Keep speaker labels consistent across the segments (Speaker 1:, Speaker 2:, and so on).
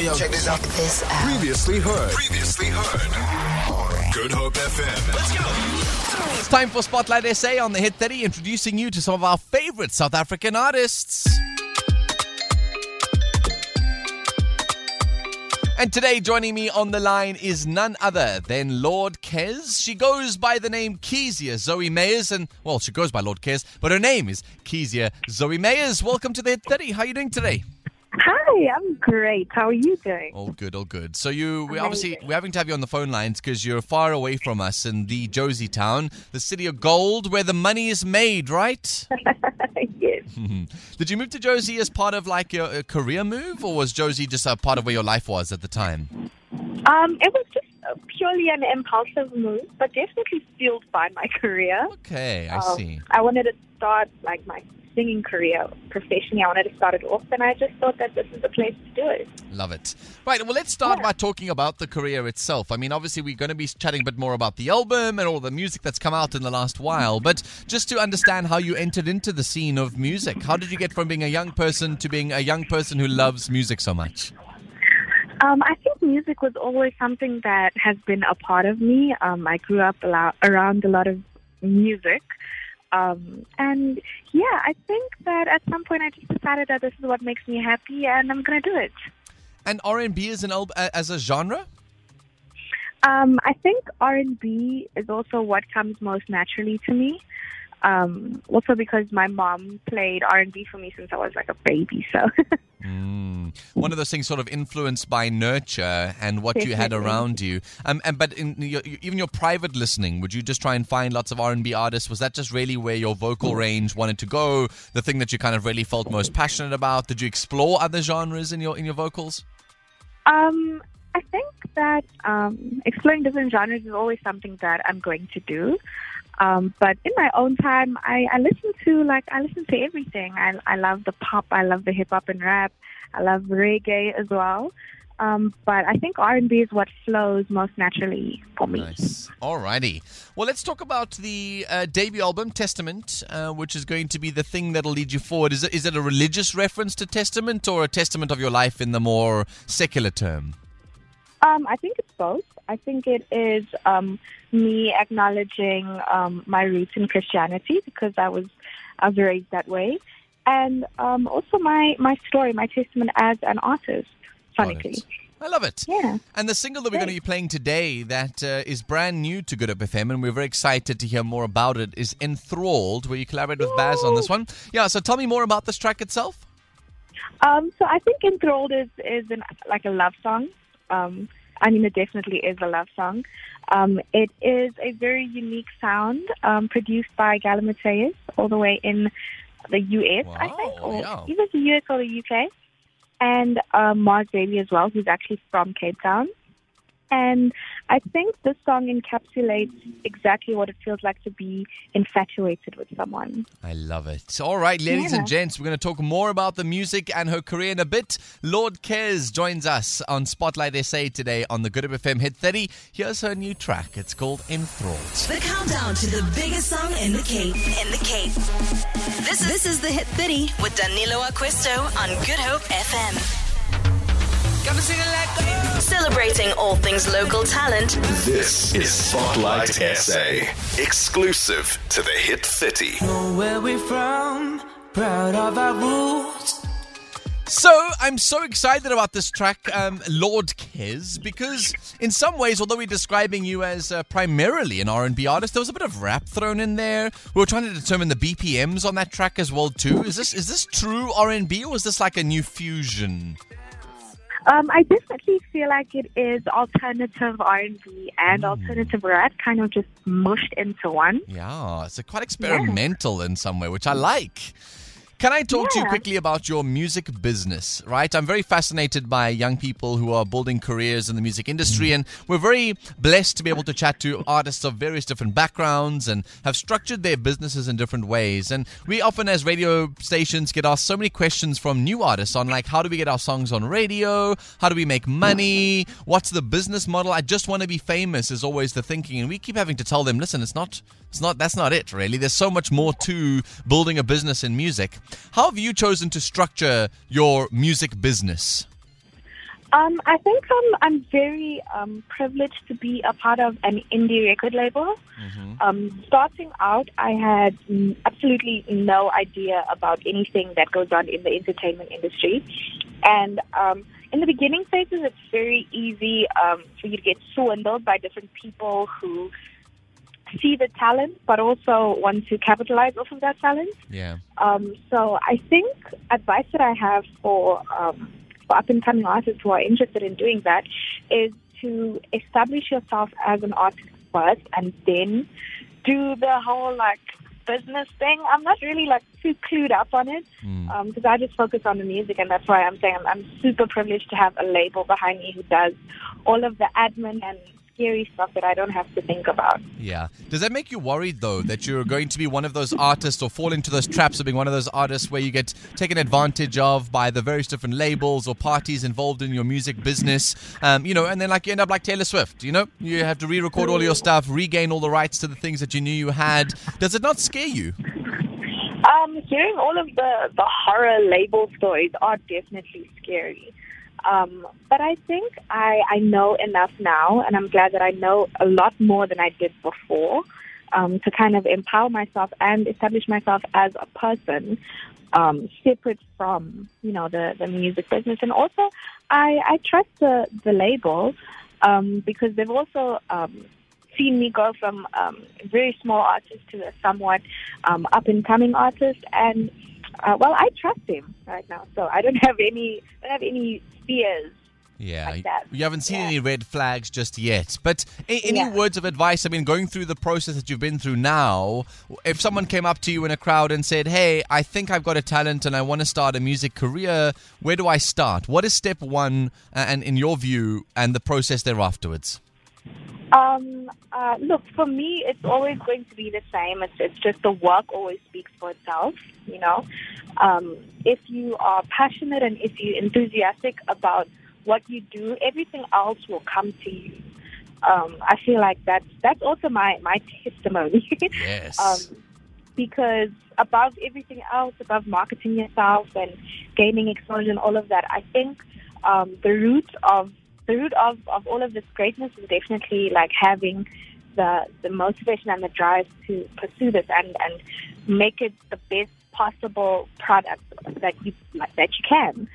Speaker 1: yo, yo. Check this out.
Speaker 2: This out.
Speaker 3: Previously heard. Previously heard. Good Hope FM. Let's go.
Speaker 4: It's time for Spotlight SA on the Hit 30, introducing you to some of our favorite South African artists. And today, joining me on the line is none other than Lord Kez. She goes by the name Kezia Zoe Mayers, and well, she goes by Lord Kez, but her name is Kezia Zoe Mayers. Welcome to the Hit 30. How are you doing today?
Speaker 5: Hi, I'm great. How are you doing?
Speaker 4: All good, all good. So you, we obviously we're having to have you on the phone lines because you're far away from us in the Jozi Town, the city of gold, where the money is made, right?
Speaker 5: yes.
Speaker 4: Did you move to Jozi as part of like your a career move, or was Jozi just a part of where your life was at the time?
Speaker 5: Um, it was just purely an impulsive move, but definitely fueled by my career.
Speaker 4: Okay, I
Speaker 5: Um,
Speaker 4: see.
Speaker 5: I wanted to start like my singing career professionally. I wanted to start it off, and I just thought that this is the place to do it.
Speaker 4: Love it. Right, well, let's start
Speaker 5: Yeah.
Speaker 4: by talking about the career itself. I mean, obviously, we're going to be chatting a bit more about the album and all the music that's come out in the last while, but just to understand how you entered into the scene of music, how did you get from being a young person to being a young person who loves music so much?
Speaker 5: Um, I think music was always something that has been a part of me. Um, I grew up a lot, around a lot of music. Um, and yeah, I think that at some point I just decided that this is what makes me happy and I'm going to do it.
Speaker 4: And R&B as an uh, as a genre?
Speaker 5: Um, I think R&B is also what comes most naturally to me. Um, also because my mom played R&B for me since I was like a baby. So
Speaker 4: Mm. One of those things sort of influenced by nurture and what you had around you. Um, and but in your, even your private listening, would you just try and find lots of R&B artists? Was that just really where your vocal range wanted to go? The thing that you kind of really felt most passionate about? Did you explore other genres in your in your vocals?
Speaker 5: Um, I think that um, exploring different genres is always something that I'm going to do. Um, but in my own time, I, I listen to like I listen to everything. I I love the pop, I love the hip hop and rap, I love reggae as well. Um, but I think R and B is what flows most naturally for me.
Speaker 4: Nice. Alrighty. Well, let's talk about the uh, debut album, Testament, uh, which is going to be the thing that'll lead you forward. Is it, is it a religious reference to Testament or a testament of your life in the more secular term?
Speaker 5: Um, I think it's both. I think it is um, me acknowledging um, my roots in Christianity because I was I was raised that way, and um, also my my story, my testament as an artist, sonically.
Speaker 4: I love it.
Speaker 5: Yeah.
Speaker 4: And the single that we're going to be playing today that uh, is brand new to Good Hope FM, and we're very excited to hear more about it, is Enthralled, where you collaborate with Bas on this one. Yeah, so tell me more about this track itself.
Speaker 5: Um, so I think Enthralled is is an, like a love song. Um, I mean, it definitely is a love song. Um, it is a very unique sound um, produced by Gala Mateus all the way in the US, I think, or
Speaker 4: yeah.
Speaker 5: either the US or the UK. And um, Mars Bailey as well, who's actually from Cape Town. And I think this song encapsulates exactly what it feels like to be infatuated with someone.
Speaker 4: I love it. All right, ladies
Speaker 5: Yeah.
Speaker 4: and gents, we're going to talk more about the music and her career in a bit. Lord Kez joins us on Spotlight SA today on the Good Hope FM Hit 30. Here's her new track. It's called Enthralled.
Speaker 2: The countdown to the biggest song in the Cape. In the Cape. This is, this is the Hit 30 with Danilo Acquisto on Good Hope FM. Celebrating all things local talent.
Speaker 3: This is Spotlight SA. Exclusive to the Hit 30.
Speaker 1: Where we from? Proud of our roots.
Speaker 4: So I'm so excited about this track, um, Lord Kez, because in some ways, although we're describing you as uh, primarily an R&B artist, there was a bit of rap thrown in there. We were trying to determine the BPMs on that track as well too. Is this is this true R&B or is this like a new fusion?
Speaker 5: Um, I definitely feel like it is alternative R&B and alternative rap kind of just mushed into one.
Speaker 4: Yeah, it's a quite experimental in some way, which I like. Can I talk to you quickly about your music business, right? I'm very fascinated by young people who are building careers in the music industry, mm. and we're very blessed to be able to chat to artists of various different backgrounds and have structured their businesses in different ways. And we often, as radio stations, get asked so many questions from new artists on, like, how do we get our songs on radio? How do we make money? What's the business model? I just want to be famous, is always the thinking. And we keep having to tell them, listen, it's not. It's not that's not it really. There's so much more to building a business in music. How have you chosen to structure your music business?
Speaker 5: Um, I think I'm I'm very um, privileged to be a part of an indie record label. Um, starting out, I had mm, absolutely no idea about anything that goes on in the entertainment industry, and um, in the beginning phases, it's very easy um, for you to get swindled by different people who see the talent, but also want to capitalize off of that talent.
Speaker 4: Yeah.
Speaker 5: Um, so I think advice that I have for um, for up and coming artists who are interested in doing that is to establish yourself as an artist first, and then do the whole like business thing. I'm not really like too clued up on it because I just focus on the music, and that's why I'm saying I'm, I'm super privileged to have a label behind me who does all of the admin and scary stuff that I don't have to think about.
Speaker 4: Yeah. Does that make you worried though that you're going to be one of those artists or fall into those traps of being one of those artists where you get taken advantage of by the various different labels or parties involved in your music business? Um, you know, and then like you end up like Taylor Swift. You know, you have to re-record all your stuff, regain all the rights to the things that you knew you had. Does it not scare you?
Speaker 5: Um, hearing all of the, the horror label stories are definitely scary. Um, but I think I, I know enough now, and I'm glad that I know a lot more than I did before um, to kind of empower myself and establish myself as a person um, separate from, you know, the, the music business. And also, I, I trust the, the label um, because they've also um, seen me go from um, very small artist to a somewhat um, up and coming artist, and uh, well, I trust him right now, so I don't have any I don't have any fears.
Speaker 4: Yeah,
Speaker 5: Like that.
Speaker 4: you haven't seen
Speaker 5: Yeah.
Speaker 4: any red flags just yet. But a- any
Speaker 5: Yeah.
Speaker 4: words of advice? I mean, going through the process that you've been through now, if someone came up to you in a crowd and said, "Hey, I think I've got a talent and I want to start a music career. Where do I start? What is step one, uh, and in your view, and the process there afterwards?"
Speaker 5: Um, uh, look, for me, it's always going to be the same. It's, it's just the work always speaks for itself, you know. Um, if you are passionate and if you're enthusiastic about what you do, everything else will come to you. Um, I feel like that's that's also my my testimony.
Speaker 4: Yes.
Speaker 5: um, because above everything else, above marketing yourself and gaining exposure and all of that, I think um, the root of the root of, of all of this greatness is definitely like having the the motivation and the drive to pursue this and, and make it the best possible product that you that you can.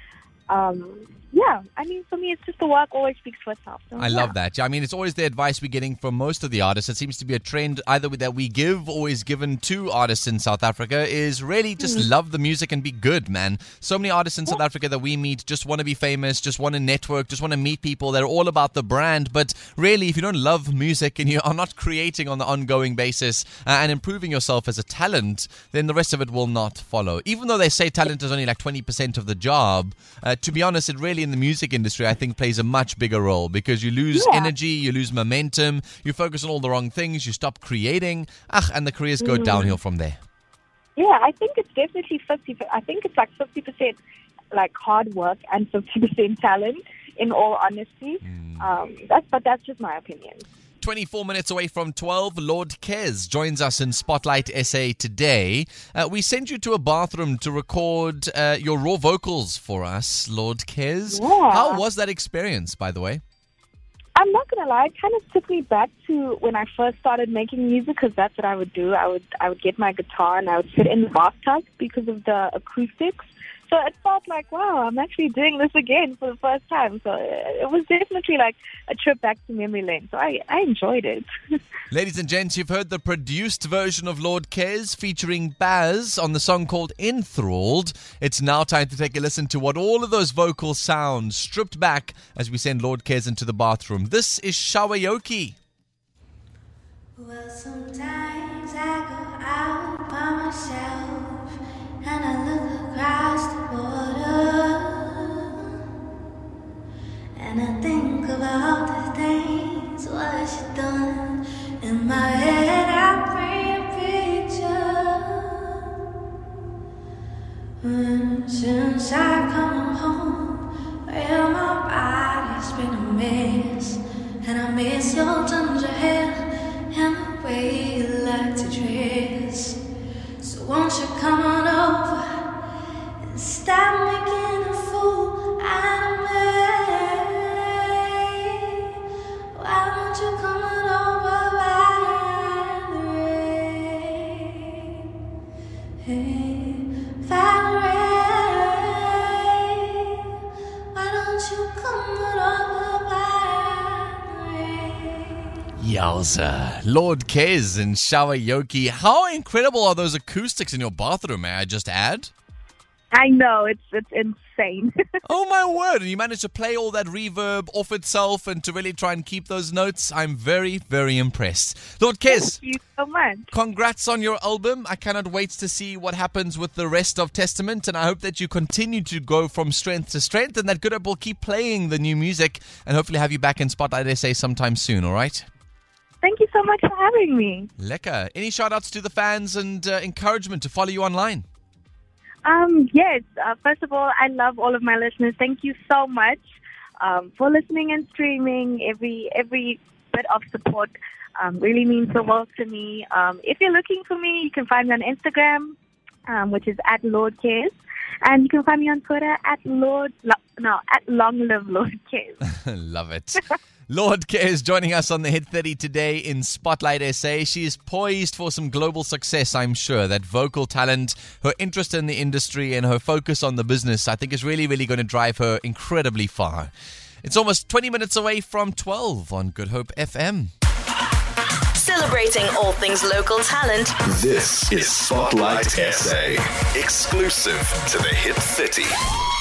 Speaker 5: Um, yeah, I mean, for me, it's just the work always speaks for itself. So,
Speaker 4: I
Speaker 5: yeah.
Speaker 4: love that. I mean, it's always the advice we're getting from most of the artists. It seems to be a trend either that we give or is given to artists in South Africa is really just
Speaker 5: Mm.
Speaker 4: love the music and be good, man. So many artists in South Africa that we meet just want to be famous, just want to network, just want to meet people. They're all about the brand. But really, if you don't love music and you are not creating on the ongoing basis uh, and improving yourself as a talent, then the rest of it will not follow. Even though they say talent is only like 20% of the job, uh, to be honest, it really in the music industry, I think, plays a much bigger role because you lose
Speaker 5: Yeah.
Speaker 4: energy, you lose momentum, you focus on all the wrong things, you stop creating, ah, and the careers go downhill from there.
Speaker 5: Yeah, I think it's definitely 50. I think it's like 50% like hard work and 50% talent, in all honesty. Um, that's, but that's just my opinion.
Speaker 4: 24 minutes away from 12, Lord Kez joins us in Spotlight SA today. Uh, we sent you to a bathroom to record uh, your raw vocals for us, Lord Kez.
Speaker 5: Yeah.
Speaker 4: How was that experience, by the way?
Speaker 5: I'm not gonna lie, it kind of took me back to when I first started making music because that's what I would do. I would I would get my guitar and I would sit in the bathtub because of the acoustics. So it felt like wow, I'm actually doing this again for the first time. So it was definitely like a trip back to memory lane. So I I enjoyed it.
Speaker 4: Ladies and gents, you've heard the produced version of Lord Kez featuring Bas on the song called Enthralled. It's now time to take a listen to what all of those vocals sound stripped back as we send Lord Kez into the bathroom. This is Shawayoki.
Speaker 6: Well, sometimes I go out by myself and I look across the water and I think about the things what you done. In my head, I paint a picture. Mm, Since I come home, well, my body's been a mess, and I miss your ginger hair and the way you like to dress. So won't you come on
Speaker 4: Yowza. Uh, Lord Kez and Shawayoki. How incredible are those acoustics in your bathroom, may I just add?
Speaker 5: I know it's it's insane.
Speaker 4: Oh my word, and you managed to play all that reverb off itself and to really try and keep those notes. I'm very, very impressed. Lord Kez,
Speaker 5: Thank you so much.
Speaker 4: congrats on your album. I cannot wait to see what happens with the rest of Testament, and I hope that you continue to go from strength to strength and that Good Hope will keep playing the new music and hopefully have you back in Spotlight SA sometime soon, all right?
Speaker 5: Thank you so much for having me.
Speaker 4: Lekker. Any shout outs to the fans and uh, encouragement to follow you online?
Speaker 5: Um, yes, uh, first of all, I love all of my listeners. Thank you so much um, for listening and streaming. Every every bit of support um, really means the world to me. Um, if you're looking for me, you can find me on Instagram, um, which is at Lord Kez, and you can find me on Twitter at Lord Lo- no at Long Live Lord Kez.
Speaker 4: Love it. Lord K is joining us on the Hit 30 today in Spotlight SA. She is poised for some global success, I'm sure. That vocal talent, her interest in the industry, and her focus on the business, I think is really, really going to drive her incredibly far. It's almost 20 minutes away from 12 on Good Hope FM.
Speaker 2: Celebrating all things local talent.
Speaker 3: This is Spotlight SA. Exclusive to the Hit 30.